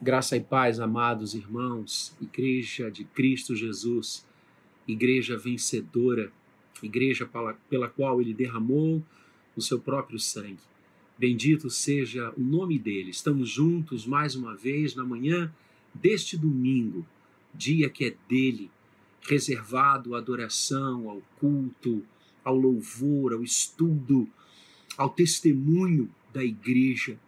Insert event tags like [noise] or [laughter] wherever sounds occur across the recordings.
Graça e paz, amados irmãos, Igreja de Cristo Jesus, Igreja vencedora, Igreja pela qual Ele derramou o seu próprio sangue. Bendito seja o nome dele. Estamos juntos mais uma vez na manhã deste domingo, dia que é dele, reservado à adoração, ao culto, ao louvor, ao estudo, ao testemunho da igreja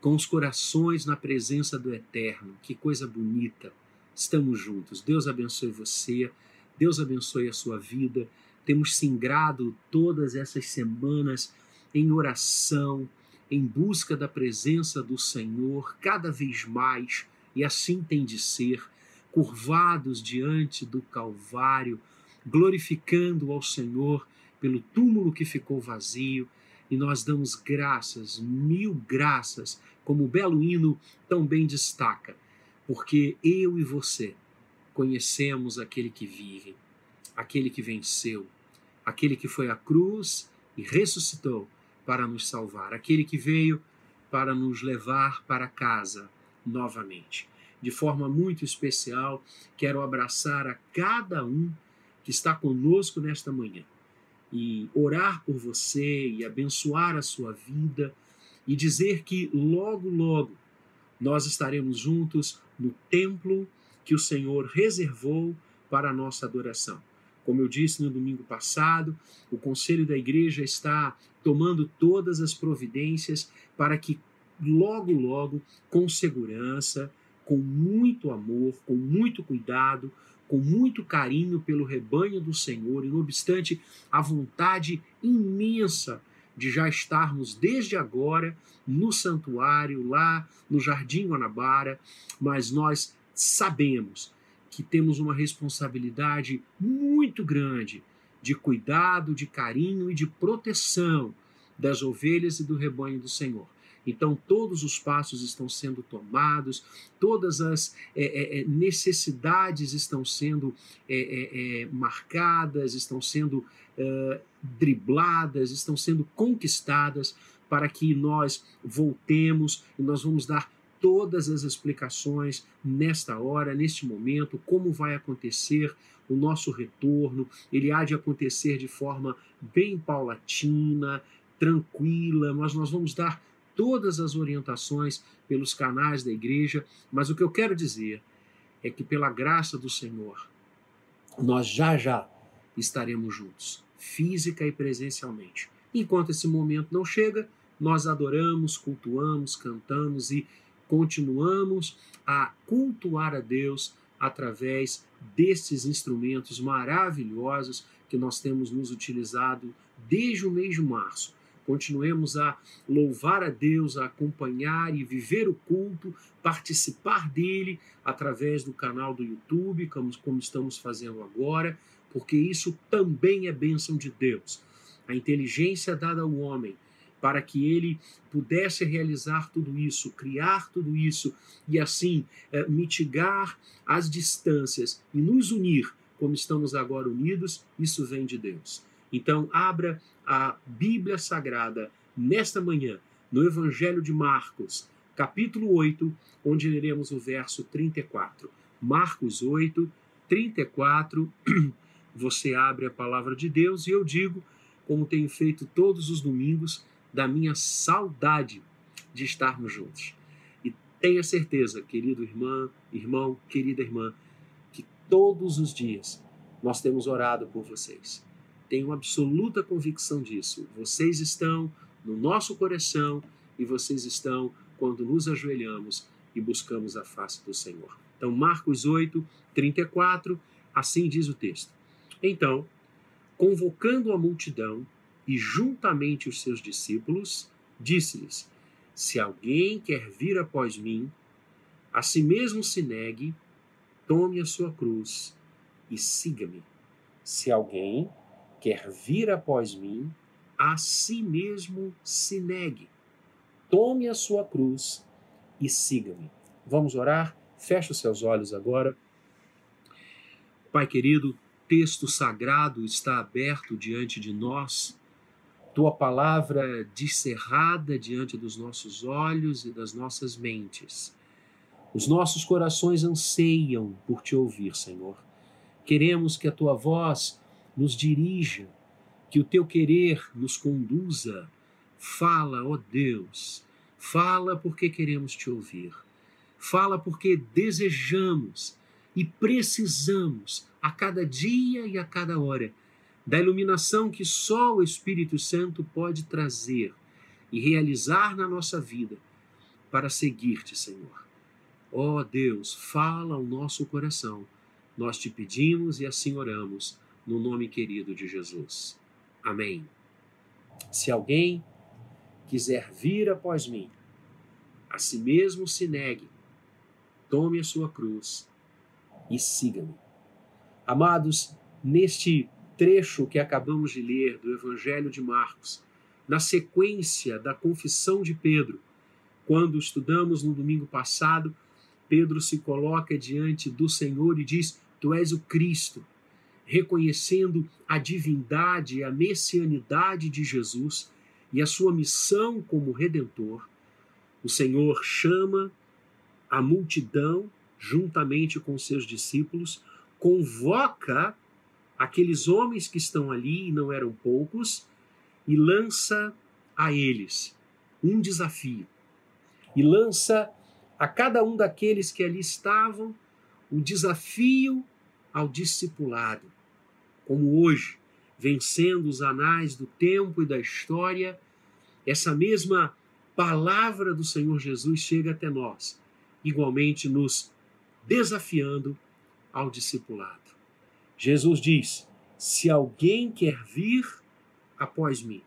com os corações na presença do Eterno. Que coisa bonita. Estamos juntos. Deus abençoe você, Deus abençoe a sua vida. Temos singrado todas essas semanas em oração, em busca da presença do Senhor, cada vez mais, e assim tem de ser, curvados diante do Calvário, glorificando ao Senhor pelo túmulo que ficou vazio, e nós damos graças, mil graças, como o belo hino tão bem destaca, porque eu e você conhecemos aquele que vive, aquele que venceu, aquele que foi à cruz e ressuscitou para nos salvar, aquele que veio para nos levar para casa novamente. De forma muito especial, quero abraçar a cada um que está conosco nesta manhã e orar por você e abençoar a sua vida e dizer que logo, logo nós estaremos juntos no templo que o Senhor reservou para a nossa adoração. Como eu disse no domingo passado, o conselho da igreja está tomando todas as providências para que logo, logo, com segurança, com muito amor, com muito cuidado, com muito carinho pelo rebanho do Senhor, e não obstante a vontade imensa de já estarmos desde agora no santuário, lá no Jardim Guanabara, mas nós sabemos que temos uma responsabilidade muito grande de cuidado, de carinho e de proteção das ovelhas e do rebanho do Senhor. Então, todos os passos estão sendo tomados, todas as é, é, é necessidades estão sendo é, é, é, marcadas, estão sendo dribladas, estão sendo conquistadas para que nós voltemos e nós vamos dar todas as explicações nesta hora, neste momento, como vai acontecer o nosso retorno. Ele há de acontecer de forma bem paulatina, tranquila, mas nós vamos dar todas as orientações pelos canais da igreja, mas o que eu quero dizer é que, pela graça do Senhor, nós já já estaremos juntos, física e presencialmente. Enquanto esse momento não chega, nós adoramos, cultuamos, cantamos e continuamos a cultuar a Deus através destes instrumentos maravilhosos que nós temos nos utilizado desde o mês de março Continuemos a louvar a Deus, a acompanhar e viver o culto, participar dele através do canal do YouTube, como, como estamos fazendo agora, porque isso também é bênção de Deus. A inteligência dada ao homem para que ele pudesse realizar tudo isso, criar tudo isso e assim é, mitigar as distâncias e nos unir como estamos agora unidos, isso vem de Deus. Então, abra a Bíblia Sagrada nesta manhã, no Evangelho de Marcos, capítulo 8, onde leremos o verso 34. Marcos 8, 34. [clears throat] Você abre a palavra de Deus e eu digo, como tenho feito todos os domingos, da minha saudade de estarmos juntos. E tenha certeza, querido irmã, irmão, querida irmã, que todos os dias nós temos orado por vocês tenho absoluta convicção disso. Vocês estão no nosso coração e vocês estão quando nos ajoelhamos e buscamos a face do Senhor. Então, Marcos 8, 34, assim diz o texto. Então, convocando a multidão e juntamente os seus discípulos, disse-lhes: Se alguém quer vir após mim, a si mesmo se negue, tome a sua cruz e siga-me. Se alguém quer vir após mim, a si mesmo se negue. Tome a sua cruz e siga-me. Vamos orar? Feche os seus olhos agora. Pai querido, texto sagrado está aberto diante de nós. Tua palavra descerrada diante dos nossos olhos e das nossas mentes. Os nossos corações anseiam por te ouvir, Senhor. Queremos que a tua voz nos dirija, que o teu querer nos conduza. Fala, ó Deus, fala porque queremos te ouvir. Fala porque desejamos e precisamos a cada dia e a cada hora da iluminação que só o Espírito Santo pode trazer e realizar na nossa vida para seguir-te, Senhor. Ó Deus, fala ao nosso coração. Nós te pedimos e assim oramos, no nome querido de Jesus. Amém. Se alguém quiser vir após mim, a si mesmo se negue, tome a sua cruz e siga-me. Amados, neste trecho que acabamos de ler do Evangelho de Marcos, na sequência da confissão de Pedro, quando estudamos no domingo passado, Pedro se coloca diante do Senhor e diz: Tu és o Cristo, reconhecendo a divindade e a messianidade de Jesus e a sua missão como redentor. O Senhor chama a multidão, juntamente com seus discípulos, convoca aqueles homens que estão ali, e não eram poucos, e lança a eles um desafio e lança a cada um daqueles que ali estavam o desafio ao discipulado. Como hoje, vencendo os anais do tempo e da história, essa mesma palavra do Senhor Jesus chega até nós, igualmente nos desafiando ao discipulado. Jesus diz: Se alguém quer vir após mim.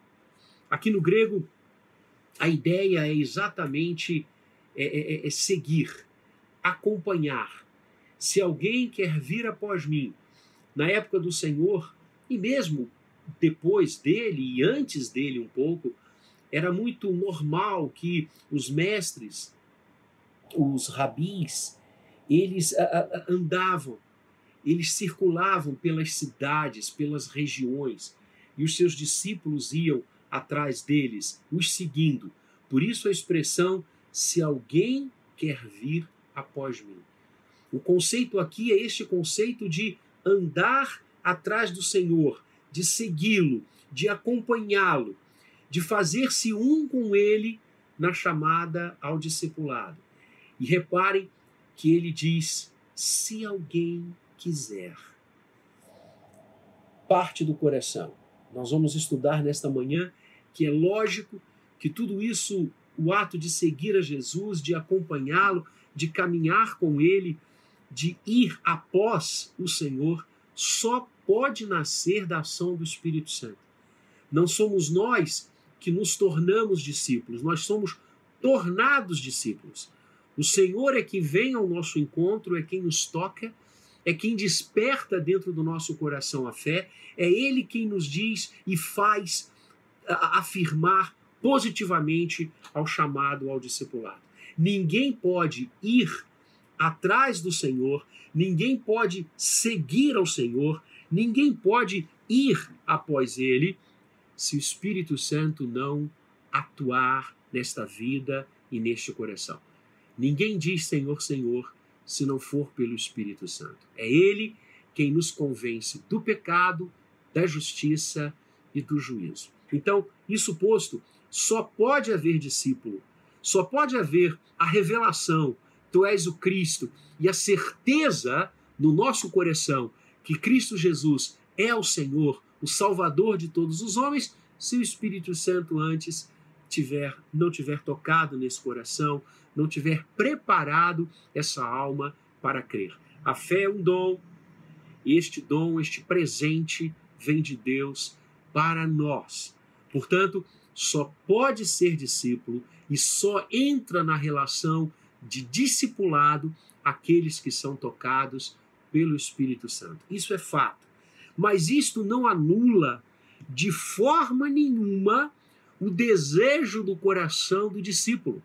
Aqui no grego, a ideia é exatamente é, é, é, é seguir, acompanhar. Se alguém quer vir após mim, na época do Senhor, e mesmo depois dele e antes dele um pouco, era muito normal que os mestres, os rabis, eles andavam, eles circulavam pelas cidades, pelas regiões, e os seus discípulos iam atrás deles, os seguindo. Por isso a expressão: se alguém quer vir após mim. O conceito aqui é este conceito de andar atrás do Senhor, de segui-lo, de acompanhá-lo, de fazer-se um com ele na chamada ao discipulado. E reparem que ele diz: se alguém quiser. Parte do coração. Nós vamos estudar nesta manhã que é lógico que tudo isso, o ato de seguir a Jesus, de acompanhá-lo, de caminhar com ele, de ir após o Senhor, só pode nascer da ação do Espírito Santo. Não somos nós que nos tornamos discípulos, nós somos tornados discípulos. O Senhor é que vem ao nosso encontro, é quem nos toca, é quem desperta dentro do nosso coração a fé, é Ele quem nos diz e faz afirmar positivamente ao chamado ao discipulado. Ninguém pode ir atrás do Senhor, ninguém pode seguir ao Senhor, ninguém pode ir após ele se o Espírito Santo não atuar nesta vida e neste coração. Ninguém diz Senhor, Senhor, se não for pelo Espírito Santo. É ele quem nos convence do pecado, da justiça e do juízo. Então, isso posto, só pode haver discípulo, só pode haver a revelação, tu és o Cristo, e a certeza no nosso coração que Cristo Jesus é o Senhor, o Salvador de todos os homens, se o Espírito Santo antes tiver não tiver tocado nesse coração, não tiver preparado essa alma para crer. A fé é um dom, este dom, este presente vem de Deus para nós. Portanto, só pode ser discípulo e só entra na relação de discipulado aqueles que são tocados pelo Espírito Santo. Isso é fato. Mas isto não anula de forma nenhuma o desejo do coração do discípulo.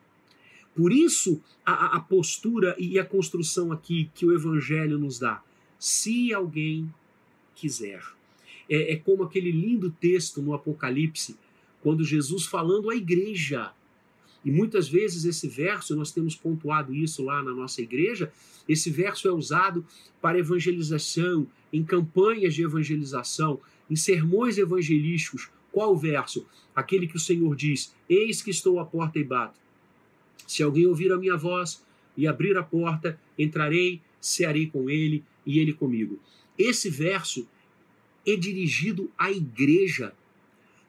Por isso, a, a, postura e a construção aqui que o Evangelho nos dá. Se alguém quiser. É, é como aquele lindo texto no Apocalipse, quando Jesus falando à igreja, E muitas vezes esse verso, nós temos pontuado isso lá na nossa igreja, esse verso é usado para evangelização, em campanhas de evangelização, em sermões evangelísticos. Qual o verso? Aquele que o Senhor diz: Eis que estou à porta e bato. Se alguém ouvir a minha voz e abrir a porta, entrarei, cearei com ele e ele comigo. Esse verso é dirigido à igreja,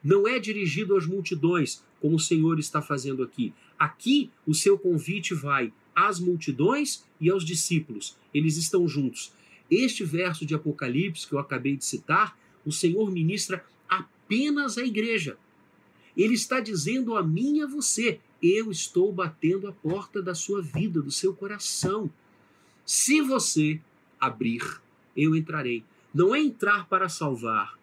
não é dirigido às multidões, como o Senhor está fazendo aqui. Aqui o seu convite vai às multidões e aos discípulos. Eles estão juntos. Este verso de Apocalipse que eu acabei de citar, o Senhor ministra apenas à igreja. Ele está dizendo a mim e a você: eu estou batendo a porta da sua vida, do seu coração. Se você abrir, eu entrarei. Não é entrar para salvar,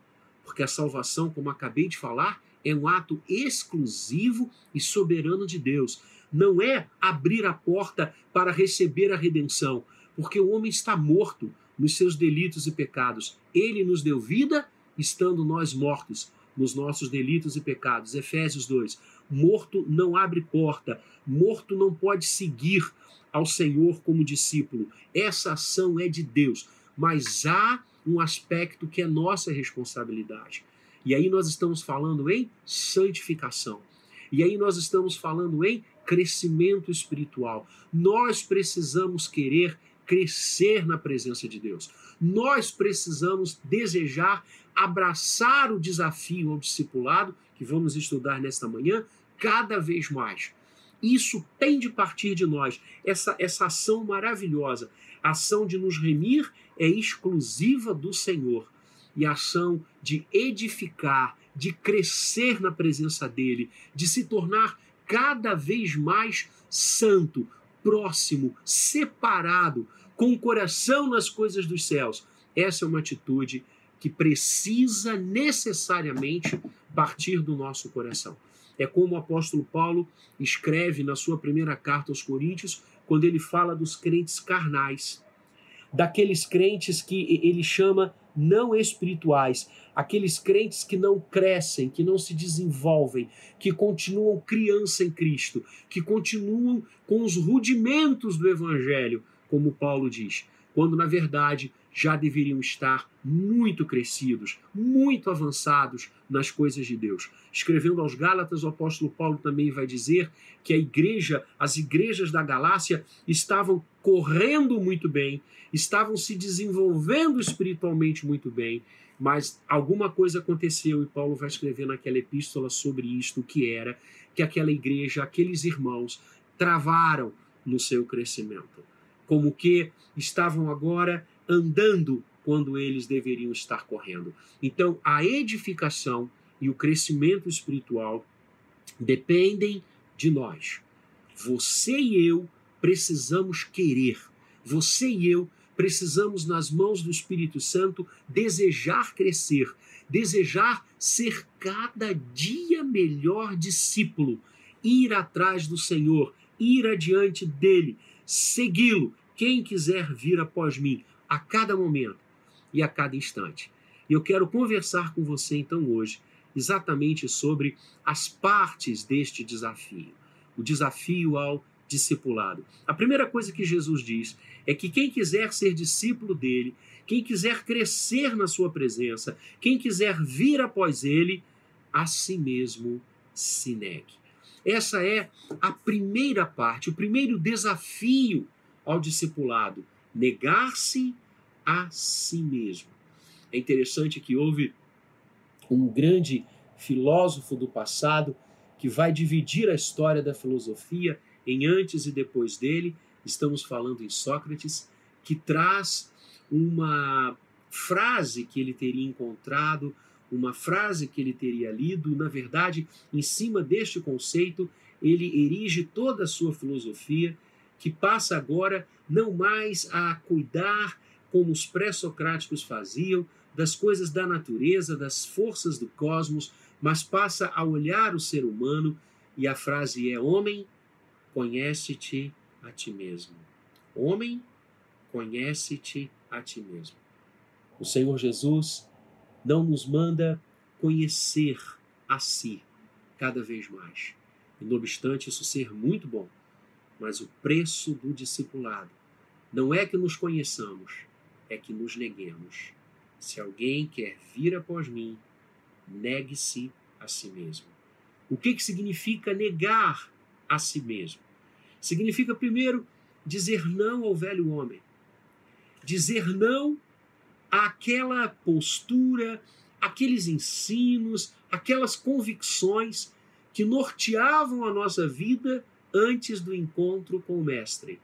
porque a salvação, como acabei de falar, é um ato exclusivo e soberano de Deus. Não é abrir a porta para receber a redenção, porque o homem está morto nos seus delitos e pecados. Ele nos deu vida, estando nós mortos nos nossos delitos e pecados. Efésios 2. Morto não abre porta, morto não pode seguir ao Senhor como discípulo. Essa ação é de Deus, mas há um aspecto que é nossa responsabilidade. E aí nós estamos falando em santificação. E aí nós estamos falando em crescimento espiritual. Nós precisamos querer crescer na presença de Deus. Nós precisamos desejar abraçar o desafio ao discipulado, que vamos estudar nesta manhã, cada vez mais. Isso tem de partir de nós. Essa, essa ação maravilhosa, a ação de nos remir, é exclusiva do Senhor. E a ação de edificar, de crescer na presença dele, de se tornar cada vez mais santo, próximo, separado, com o coração nas coisas dos céus. Essa é uma atitude que precisa necessariamente partir do nosso coração. É como o apóstolo Paulo escreve na sua primeira carta aos Coríntios, quando ele fala dos crentes carnais, daqueles crentes que ele chama não espirituais, aqueles crentes que não crescem, que não se desenvolvem, que continuam criança em Cristo, que continuam com os rudimentos do evangelho, como Paulo diz, quando na verdade já deveriam estar muito crescidos, muito avançados nas coisas de Deus. Escrevendo aos Gálatas, o apóstolo Paulo também vai dizer que a igreja, as igrejas da Galácia estavam correndo muito bem, estavam se desenvolvendo espiritualmente muito bem, mas alguma coisa aconteceu e Paulo vai escrever naquela epístola sobre isto, que era que aquela igreja, aqueles irmãos travaram no seu crescimento, como que estavam agora andando quando eles deveriam estar correndo. Então, a edificação e o crescimento espiritual dependem de nós. Você e eu precisamos querer. Você e eu precisamos, nas mãos do Espírito Santo, desejar crescer, desejar ser cada dia melhor discípulo, ir atrás do Senhor, ir adiante dele, segui-lo. Quem quiser vir após mim, a cada momento e a cada instante. E eu quero conversar com você então hoje exatamente sobre as partes deste desafio, o desafio ao discipulado. A primeira coisa que Jesus diz é que quem quiser ser discípulo dele, quem quiser crescer na sua presença, quem quiser vir após ele, a si mesmo se negue. Essa é a primeira parte, o primeiro desafio ao discipulado: negar-se a si mesmo. É interessante que houve um grande filósofo do passado que vai dividir a história da filosofia em antes e depois dele. Estamos falando em Sócrates, que traz uma frase que ele teria encontrado, uma frase que ele teria lido, na verdade, em cima deste conceito, ele erige toda a sua filosofia, que passa agora não mais a cuidar como os pré-socráticos faziam, das coisas da natureza, das forças do cosmos, mas passa a olhar o ser humano e a frase é: Homem, conhece-te a ti mesmo. Homem, conhece-te a ti mesmo. O Senhor Jesus não nos manda conhecer a si cada vez mais. E não obstante isso ser muito bom, mas o preço do discipulado não é que nos conheçamos, é que nos neguemos. Se alguém quer vir após mim, negue-se a si mesmo. O que, que significa negar a si mesmo? Significa, primeiro, dizer não ao velho homem, dizer não àquela postura, aqueles ensinos, aquelas convicções que norteavam a nossa vida antes do encontro com o Mestre,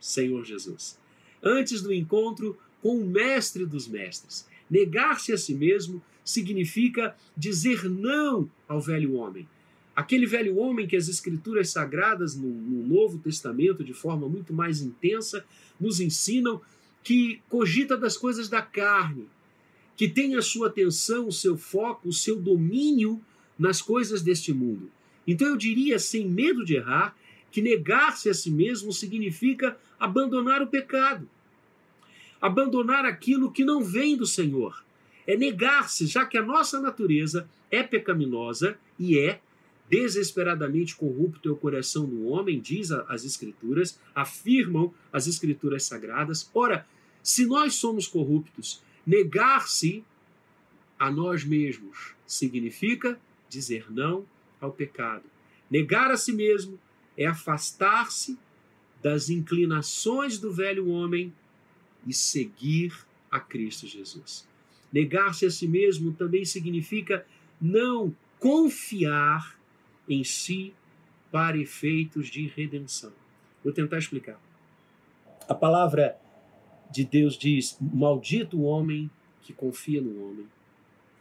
Senhor Jesus. Antes do encontro com o Mestre dos Mestres. Negar-se a si mesmo significa dizer não ao velho homem. Aquele velho homem que as Escrituras Sagradas, no, no Novo Testamento, de forma muito mais intensa, nos ensinam que cogita das coisas da carne, que tem a sua atenção, o seu foco, o seu domínio nas coisas deste mundo. Então eu diria, sem medo de errar, que negar-se a si mesmo significa abandonar o pecado, abandonar aquilo que não vem do Senhor. É negar-se, já que a nossa natureza é pecaminosa e é desesperadamente corrupto é o coração do homem, diz as Escrituras, afirmam as Escrituras sagradas. Ora, se nós somos corruptos, negar-se a nós mesmos significa dizer não ao pecado. Negar a si mesmo é afastar-se das inclinações do velho homem e seguir a Cristo Jesus. Negar-se a si mesmo também significa não confiar em si para efeitos de redenção. Vou tentar explicar. A palavra de Deus diz: Maldito o homem que confia no homem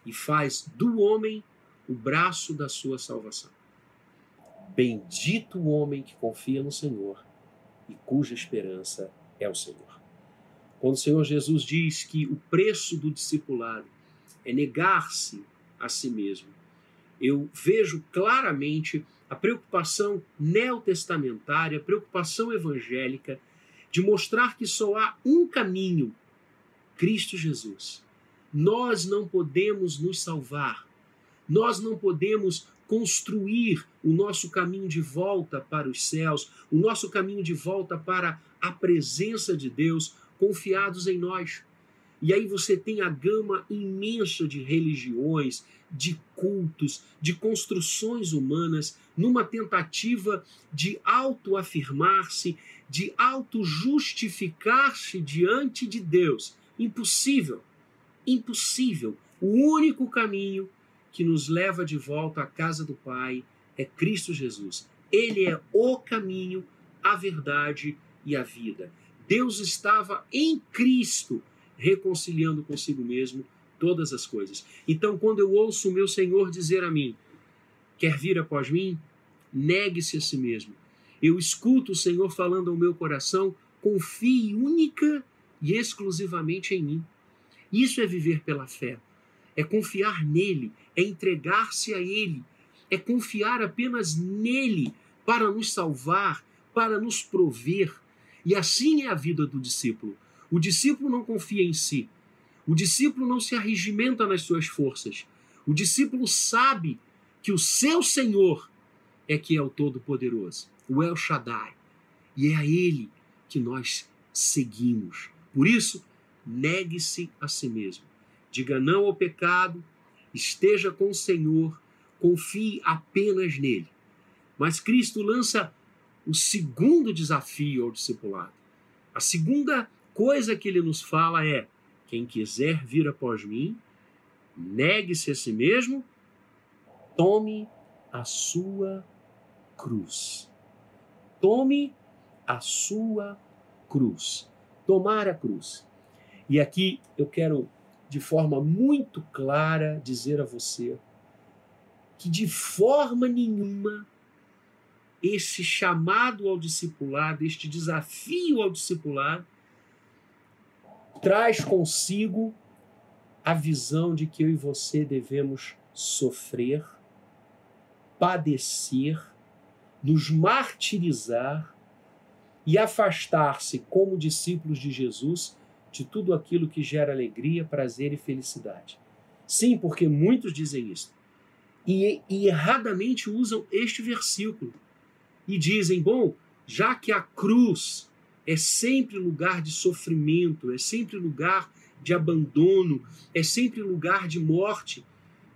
e faz do homem o braço da sua salvação. Bendito o homem que confia no Senhor e cuja esperança é o Senhor. Quando o Senhor Jesus diz que o preço do discipulado é negar-se a si mesmo, eu vejo claramente a preocupação neotestamentária, a preocupação evangélica de mostrar que só há um caminho, Cristo Jesus. Nós não podemos nos salvar, nós não podemos construir o nosso caminho de volta para os céus, o nosso caminho de volta para a presença de Deus, confiados em nós. E aí você tem a gama imensa de religiões, de cultos, de construções humanas, numa tentativa de autoafirmar-se, de auto-justificar-se diante de Deus. Impossível. Impossível. O único caminho que nos leva de volta à casa do Pai é Cristo Jesus. Ele é o caminho, a verdade e a vida. Deus estava em Cristo reconciliando consigo mesmo todas as coisas. Então, quando eu ouço o meu Senhor dizer a mim: Quer vir após mim? Negue-se a si mesmo. Eu escuto o Senhor falando ao meu coração: Confie única e exclusivamente em mim. Isso é viver pela fé é confiar nele, é entregar-se a ele, é confiar apenas nele para nos salvar, para nos prover. E assim é a vida do discípulo. O discípulo não confia em si. O discípulo não se arregimenta nas suas forças. O discípulo sabe que o seu Senhor é que é o Todo-Poderoso, o El Shaddai. E é a Ele que nós seguimos. Por isso, negue-se a si mesmo. Diga não ao pecado, esteja com o Senhor, confie apenas nele. Mas Cristo lança o segundo desafio ao discipulado. A segunda coisa que ele nos fala é: quem quiser vir após mim, negue-se a si mesmo, tome a sua cruz. Tome a sua cruz. Tomar a cruz. E aqui eu quero de forma muito clara dizer a você que de forma nenhuma esse chamado ao discipulado, este desafio ao discipulado, traz consigo a visão de que eu e você devemos sofrer, padecer, nos martirizar e afastar-se como discípulos de Jesus de tudo aquilo que gera alegria, prazer e felicidade. Sim, porque muitos dizem isso. E, e erradamente usam este versículo. e dizem: bom, já que a cruz é sempre lugar de sofrimento, é sempre lugar de abandono, é sempre lugar de morte.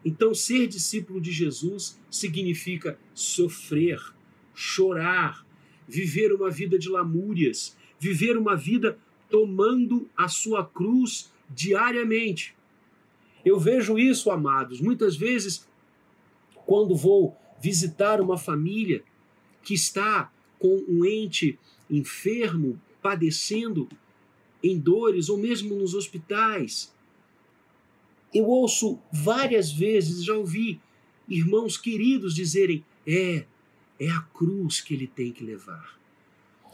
Então, ser discípulo de Jesus significa sofrer, chorar, viver uma vida de lamúrias, viver uma vida tomando a sua cruz diariamente. Eu vejo isso, amados, muitas vezes quando vou visitar uma família que está com um ente enfermo, padecendo em dores, ou mesmo nos hospitais. Eu ouço várias vezes, já ouvi irmãos queridos dizerem: é, é a cruz que ele tem que levar.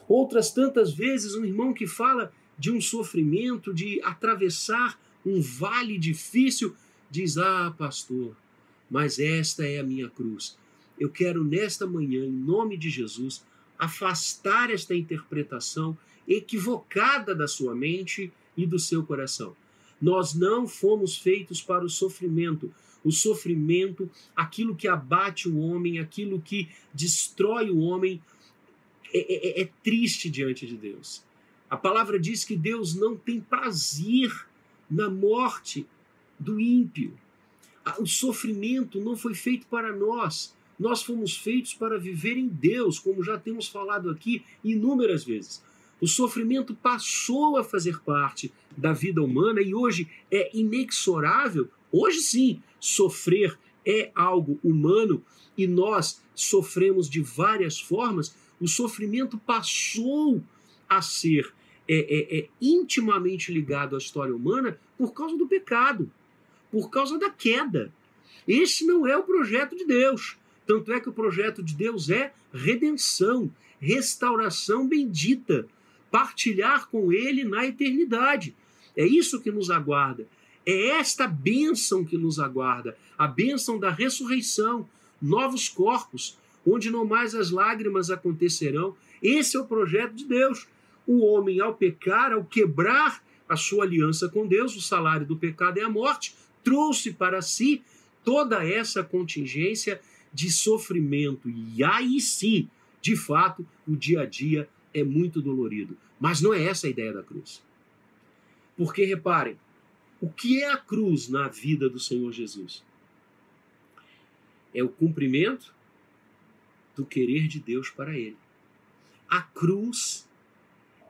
Outras tantas vezes, um irmão que fala de um sofrimento, de atravessar um vale difícil, diz: Ah, pastor, mas esta é a minha cruz. Eu quero nesta manhã, em nome de Jesus, afastar esta interpretação equivocada da sua mente e do seu coração. Nós não fomos feitos para o sofrimento. O sofrimento, aquilo que abate o homem, aquilo que destrói o homem, é, é, é triste diante de Deus. A palavra diz que Deus não tem prazer na morte do ímpio. O sofrimento não foi feito para nós. Nós fomos feitos para viver em Deus, como já temos falado aqui inúmeras vezes. O sofrimento passou a fazer parte da vida humana e hoje é inexorável. Hoje sim, sofrer é algo humano e nós sofremos de várias formas. O sofrimento passou a ser é, é, é, intimamente ligado à história humana por causa do pecado, por causa da queda. Esse não é o projeto de Deus. Tanto é que o projeto de Deus é redenção, restauração bendita, partilhar com Ele na eternidade. É isso que nos aguarda. É esta bênção que nos aguarda, a bênção da ressurreição, novos corpos, onde não mais as lágrimas acontecerão. Esse é o projeto de Deus. O homem, ao pecar, ao quebrar a sua aliança com Deus, o salário do pecado é a morte, trouxe para si toda essa contingência de sofrimento. E aí sim, de fato, o dia a dia é muito dolorido. Mas não é essa a ideia da cruz. Porque reparem, o que é a cruz na vida do Senhor Jesus? É o cumprimento do querer de Deus para ele. A cruz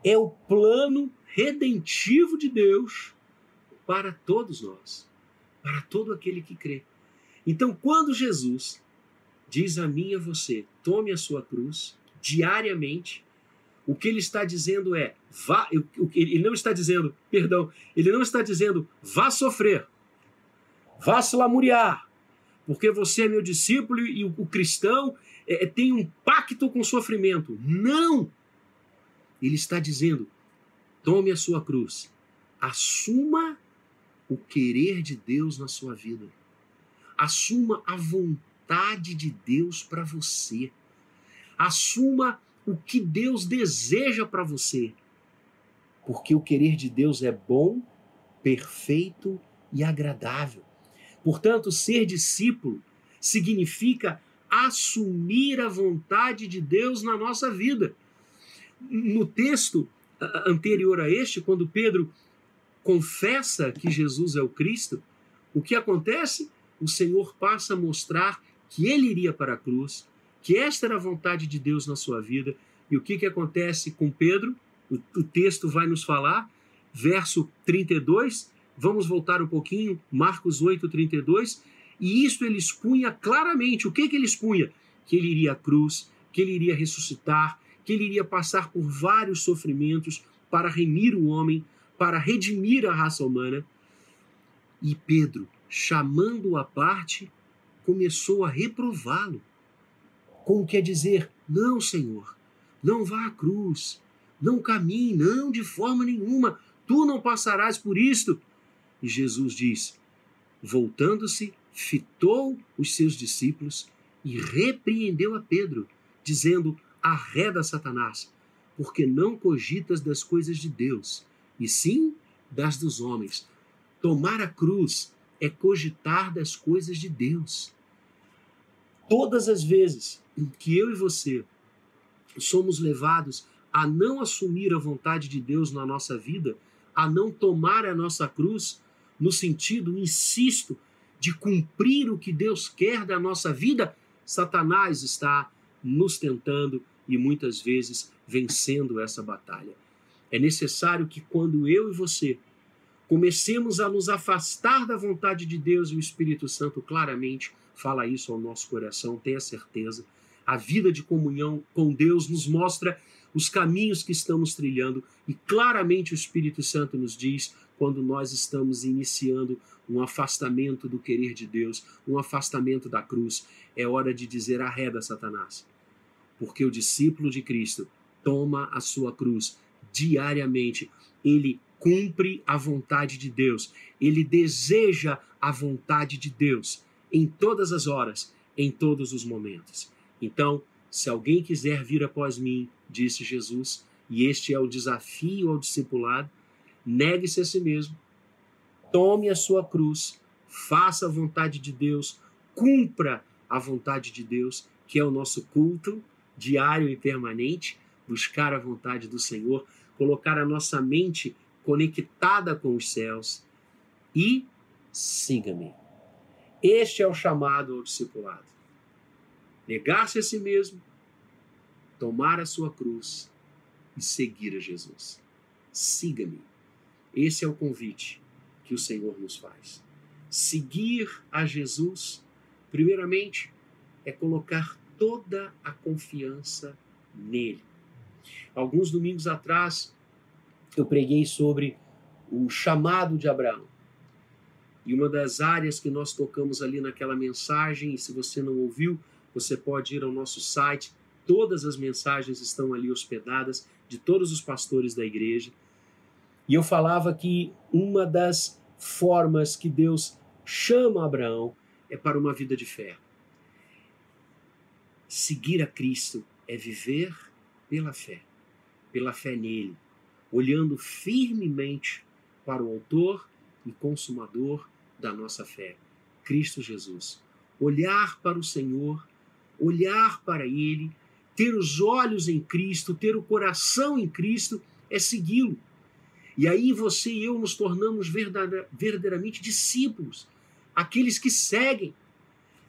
é o plano redentivo de Deus para todos nós, para todo aquele que crê. Então, quando Jesus diz a mim e a você: tome a sua cruz diariamente. O que ele está dizendo é: vá. Ele não está dizendo, perdão, ele não está dizendo vá sofrer, vá se lamuriar, porque você é meu discípulo e o, cristão é, é, tem um pacto com sofrimento. Não! Ele está dizendo: tome a sua cruz, assuma o querer de Deus na sua vida, assuma a vontade de Deus para você. Assuma o que Deus deseja para você. Porque o querer de Deus é bom, perfeito e agradável. Portanto, ser discípulo significa assumir a vontade de Deus na nossa vida. No texto anterior a este, quando Pedro confessa que Jesus é o Cristo, o que acontece? O Senhor passa a mostrar que ele iria para a cruz, que esta era a vontade de Deus na sua vida. E o que, que acontece com Pedro? O, o texto vai nos falar, verso 32, vamos voltar um pouquinho, Marcos 8, 32, e isso ele expunha claramente. O que, que ele expunha? Que ele iria à cruz, que ele iria ressuscitar, que ele iria passar por vários sofrimentos para remir o homem, para redimir a raça humana. E Pedro, chamando-o à parte, começou a reprová-lo. Como quer dizer, não, Senhor, não vá à cruz, não caminhe, não, de forma nenhuma, tu não passarás por isto. E Jesus diz, voltando-se, fitou os seus discípulos e repreendeu a Pedro, dizendo: Arreda Satanás, porque não cogitas das coisas de Deus, e sim das dos homens. Tomar a cruz é cogitar das coisas de Deus. Todas as vezes que eu e você somos levados a não assumir a vontade de Deus na nossa vida, a não tomar a nossa cruz, no sentido, insisto, de cumprir o que Deus quer da nossa vida, Satanás está nos tentando e muitas vezes vencendo essa batalha. É necessário que quando eu e você comecemos a nos afastar da vontade de Deus e o Espírito Santo claramente fala isso ao nosso coração, tenha certeza. A vida de comunhão com Deus nos mostra os caminhos que estamos trilhando e claramente o Espírito Santo nos diz quando nós estamos iniciando um afastamento do querer de Deus, um afastamento da cruz. É hora de dizer arreda Satanás. Porque o discípulo de Cristo toma a sua cruz diariamente. Ele cumpre a vontade de Deus. Ele deseja a vontade de Deus em todas as horas, em todos os momentos. Então, se alguém quiser vir após mim, disse Jesus, e este é o desafio ao discipulado, negue-se a si mesmo, tome a sua cruz, faça a vontade de Deus, cumpra a vontade de Deus, que é o nosso culto diário e permanente, buscar a vontade do Senhor, colocar a nossa mente conectada com os céus e siga-me. Este é o chamado ao discipulado. Negar-se a si mesmo, tomar a sua cruz e seguir a Jesus. Siga-me. Esse é o convite que o Senhor nos faz. Seguir a Jesus, primeiramente, é colocar toda a confiança nele. Alguns domingos atrás, eu preguei sobre o chamado de Abraão. E uma das áreas que nós tocamos ali naquela mensagem, e se você não ouviu, você pode ir ao nosso site, todas as mensagens estão ali hospedadas, de todos os pastores da igreja. E eu falava que uma das formas que Deus chama Abraão é para uma vida de fé. Seguir a Cristo é viver pela fé, pela fé nele, olhando firmemente para o Autor e Consumador da nossa fé, Cristo Jesus. Olhar para o Senhor, olhar para Ele, ter os olhos em Cristo, ter o coração em Cristo, é segui-lo. E aí você e eu nos tornamos verdadeiramente discípulos, aqueles que seguem,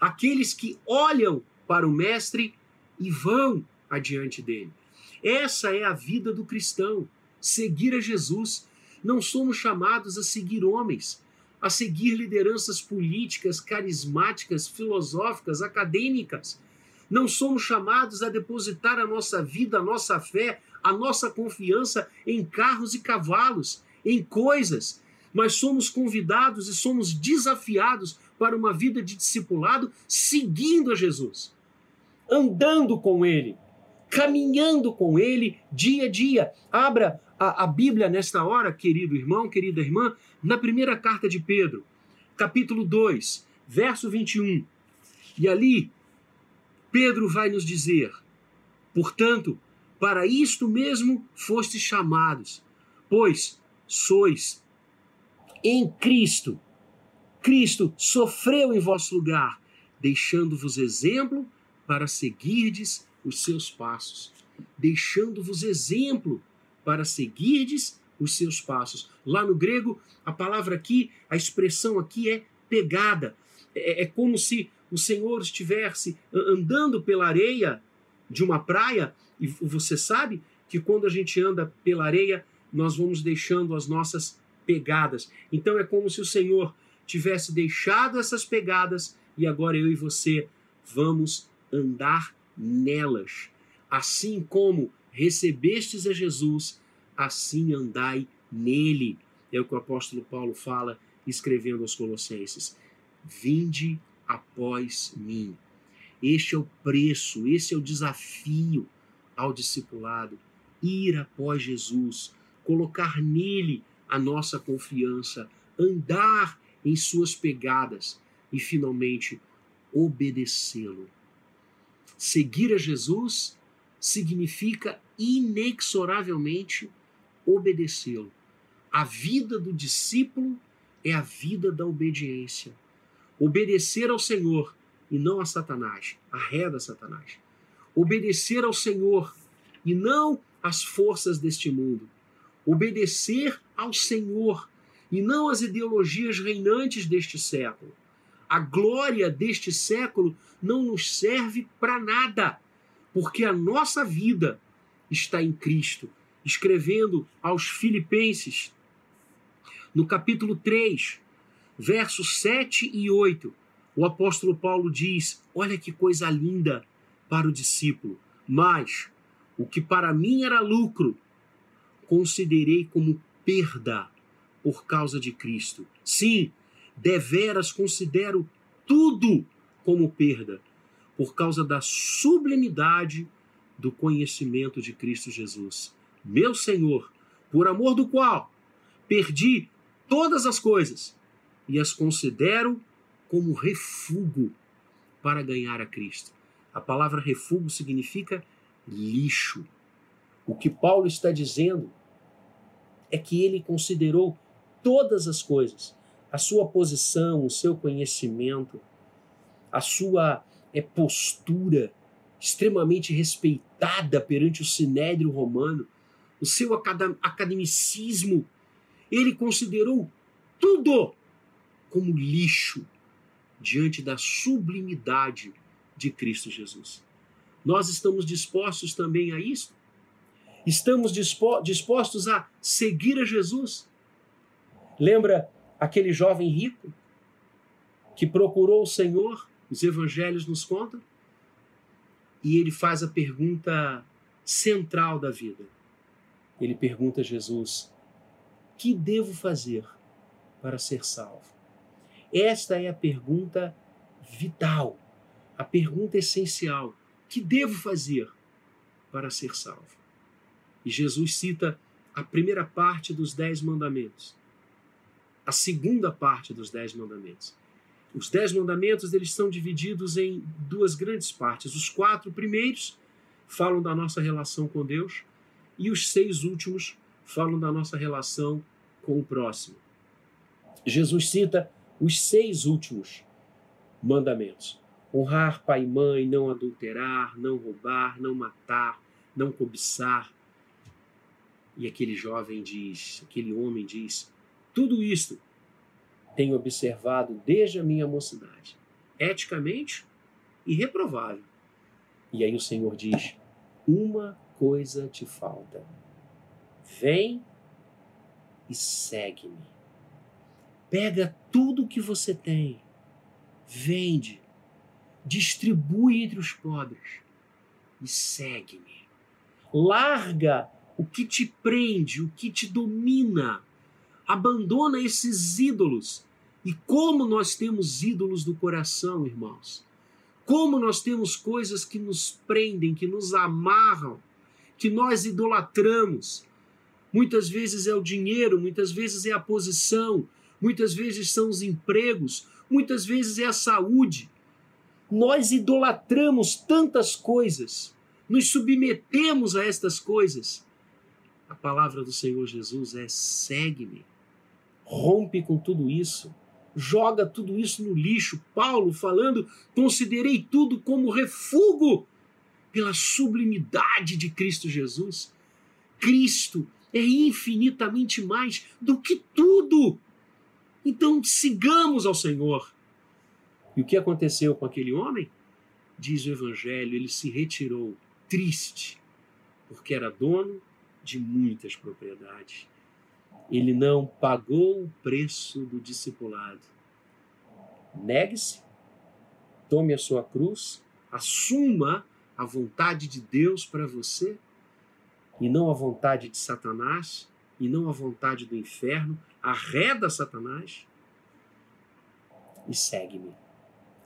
aqueles que olham para o Mestre e vão adiante dele. Essa é a vida do cristão, seguir a Jesus. Não somos chamados a seguir homens, a seguir lideranças políticas, carismáticas, filosóficas, acadêmicas. Não somos chamados a depositar a nossa vida, a nossa fé, a nossa confiança em carros e cavalos, em coisas, mas somos convidados e somos desafiados para uma vida de discipulado seguindo a Jesus, andando com Ele, caminhando com Ele dia a dia. Abra a, a Bíblia nesta hora, querido irmão, querida irmã, na primeira carta de Pedro, capítulo 2, verso 21. E ali, Pedro vai nos dizer: portanto, para isto mesmo fostes chamados, pois sois em Cristo. Cristo sofreu em vosso lugar, deixando-vos exemplo para seguirdes os seus passos, deixando-vos exemplo para seguirdes os seus passos. Lá no grego, a palavra aqui, a expressão aqui é pegada. É, é como se o Senhor estivesse andando pela areia de uma praia, e você sabe que quando a gente anda pela areia, nós vamos deixando as nossas pegadas. Então é como se o Senhor tivesse deixado essas pegadas e agora eu e você vamos andar nelas. Assim como recebestes a Jesus, assim andai nele. É o que o apóstolo Paulo fala escrevendo aos Colossenses. Vinde após mim. Este é o preço, esse é o desafio ao discipulado. Ir após Jesus, colocar nele a nossa confiança, andar em suas pegadas e, finalmente, obedecê-lo. Seguir a Jesus significa inexoravelmente obedecê-lo. A vida do discípulo é a vida da obediência. Obedecer ao Senhor e não a Satanás, arreda Satanás. Obedecer ao Senhor e não às forças deste mundo. Obedecer ao Senhor e não às ideologias reinantes deste século. A glória deste século não nos serve para nada, porque a nossa vida está em Cristo. Escrevendo aos Filipenses, no capítulo 3, versos 7 e 8, o apóstolo Paulo diz: Olha que coisa linda para o discípulo. Mas o que para mim era lucro, considerei como perda por causa de Cristo. Sim, deveras considero tudo como perda por causa da sublimidade do conhecimento de Cristo Jesus, meu Senhor, por amor do qual perdi todas as coisas e as considero como refúgio para ganhar a Cristo. A palavra refúgio significa lixo. O que Paulo está dizendo é que ele considerou todas as coisas, a sua posição, o seu conhecimento, a sua é, postura extremamente respeitada perante o sinédrio romano, o seu academicismo, ele considerou tudo como lixo diante da sublimidade de Cristo Jesus. Nós estamos dispostos também a isso? Estamos dispostos a seguir a Jesus? Lembra aquele jovem rico que procurou o Senhor? Os evangelhos nos contam. E ele faz a pergunta central da vida. Ele pergunta a Jesus: Que devo fazer para ser salvo? Esta é a pergunta vital, a pergunta essencial. Que devo fazer para ser salvo? E Jesus cita a primeira parte dos Dez Mandamentos, a segunda parte dos Dez Mandamentos. Os Dez Mandamentos eles são divididos em duas grandes partes. Os quatro primeiros falam da nossa relação com Deus e os seis últimos falam da nossa relação com o próximo. Jesus cita os seis últimos mandamentos: honrar pai e mãe, não adulterar, não roubar, não matar, não cobiçar. E aquele jovem diz, aquele homem diz: tudo isto tenho observado desde a minha mocidade, eticamente irreprovável. E aí o Senhor diz: uma coisa te falta. Vem e segue-me. Pega tudo que você tem, vende, distribui entre os pobres e segue-me. Larga o que te prende, o que te domina abandona esses ídolos. E como nós temos ídolos do coração, irmãos. Como nós temos coisas que nos prendem, que nos amarram, que nós idolatramos. Muitas vezes é o dinheiro, muitas vezes é a posição, muitas vezes são os empregos, muitas vezes é a saúde. Nós idolatramos tantas coisas, nos submetemos a estas coisas. A palavra do Senhor Jesus é: segue-me rompe com tudo isso, joga tudo isso no lixo. Paulo falando, considerei tudo como refúgio pela sublimidade de Cristo Jesus. Cristo é infinitamente mais do que tudo. Então sigamos ao Senhor. E o que aconteceu com aquele homem? Diz o Evangelho, ele se retirou triste, porque era dono de muitas propriedades ele não pagou o preço do discipulado. Negue-se, tome a sua cruz, assuma a vontade de Deus para você e não a vontade de Satanás e não a vontade do inferno. Arreda Satanás e segue-me.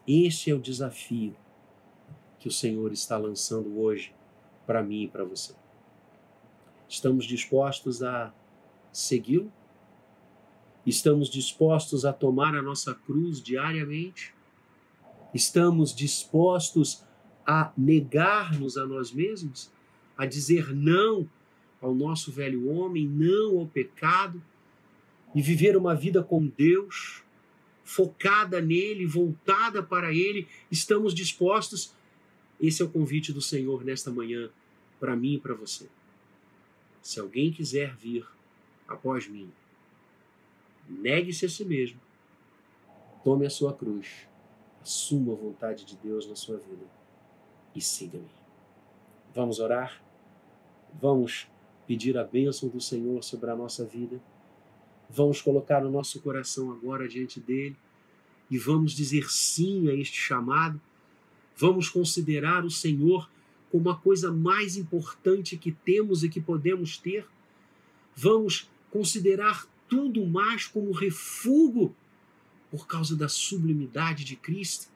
Este é o desafio que o Senhor está lançando hoje para mim e para você. Estamos dispostos a segui-lo? Estamos dispostos a tomar a nossa cruz diariamente? Estamos dispostos a negar-nos a nós mesmos? A dizer não ao nosso velho homem, não ao pecado e viver uma vida com Deus, focada nele, voltada para ele? Estamos dispostos? Esse é o convite do Senhor nesta manhã para mim e para você. Se alguém quiser vir após mim, negue-se a si mesmo, tome a sua cruz, assuma a vontade de Deus na sua vida e siga-me. Vamos orar? Vamos pedir a bênção do Senhor sobre a nossa vida? Vamos colocar o nosso coração agora diante dele e vamos dizer sim a este chamado? Vamos considerar o Senhor como a coisa mais importante que temos e que podemos ter? Vamos considerar tudo mais como refúgio por causa da sublimidade de Cristo?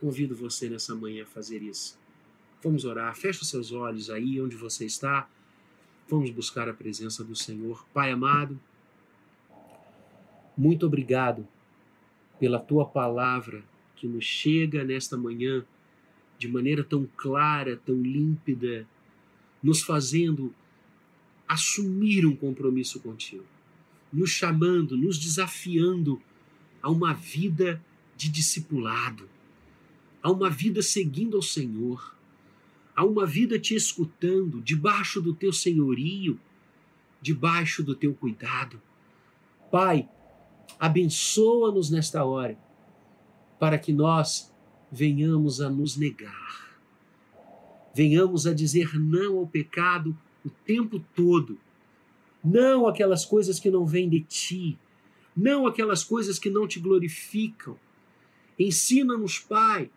Convido você nessa manhã a fazer isso. Vamos orar. Feche os seus olhos aí onde você está. Vamos buscar a presença do Senhor. Pai amado, muito obrigado pela tua palavra que nos chega nesta manhã de maneira tão clara, tão límpida, nos fazendo assumir um compromisso contigo, nos chamando, nos desafiando a uma vida de discipulado, a uma vida seguindo ao Senhor, a uma vida te escutando, debaixo do teu senhorio, debaixo do teu cuidado. Pai, abençoa-nos nesta hora, para que nós venhamos a nos negar, venhamos a dizer não ao pecado o tempo todo, não aquelas coisas que não vêm de ti, não aquelas coisas que não te glorificam. Ensina-nos, Pai,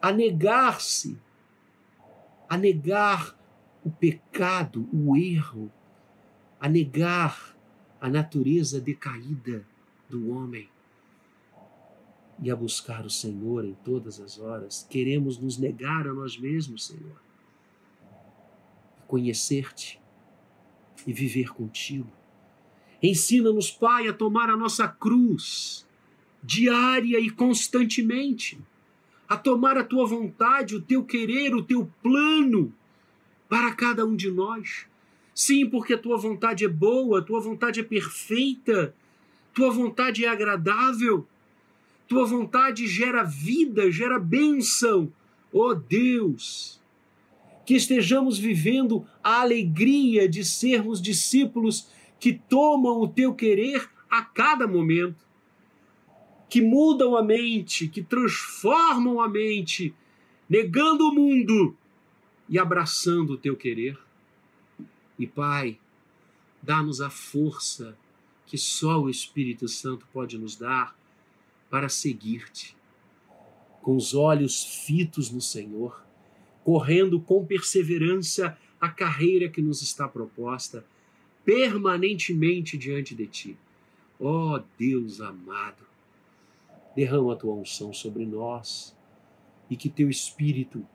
a negar-se, a negar o pecado, o erro, a negar a natureza decaída do homem e a buscar o Senhor em todas as horas. Queremos nos negar a nós mesmos, Senhor, conhecer-te e viver contigo. Ensina-nos, Pai, a tomar a nossa cruz diária e constantemente, a tomar a tua vontade, o teu querer, o teu plano para cada um de nós. Sim, porque a tua vontade é boa, a tua vontade é perfeita, tua vontade é agradável tua vontade gera vida, gera bênção. Oh Deus, que estejamos vivendo a alegria de sermos discípulos que tomam o teu querer a cada momento, que mudam a mente, que transformam a mente, negando o mundo e abraçando o teu querer. E Pai, dá-nos a força que só o Espírito Santo pode nos dar para seguir-te, com os olhos fitos no Senhor, correndo com perseverança a carreira que nos está proposta, permanentemente diante de ti. Ó oh, Deus amado, derrama a tua unção sobre nós e que teu Espírito,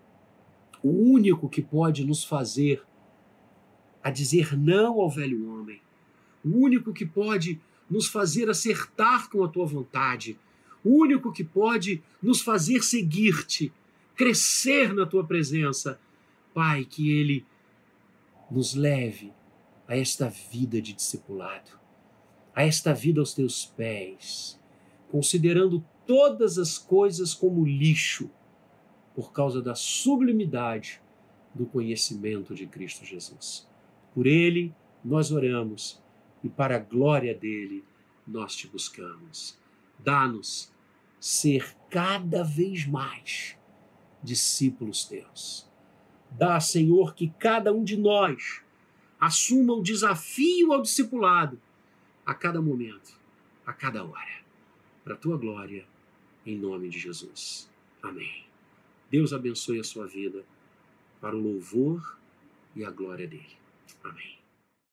o único que pode nos fazer a dizer não ao velho homem, o único que pode nos fazer acertar com a tua vontade, o único que pode nos fazer seguir-te, crescer na tua presença. Pai, que ele nos leve a esta vida de discipulado, a esta vida aos teus pés, considerando todas as coisas como lixo, por causa da sublimidade do conhecimento de Cristo Jesus. Por ele nós oramos e para a glória dele nós te buscamos. Dá-nos ser cada vez mais discípulos teus. Dá, Senhor, que cada um de nós assuma o desafio ao discipulado a cada momento, a cada hora, para a tua glória, em nome de Jesus. Amém. Deus abençoe a sua vida para o louvor e a glória dele. Amém.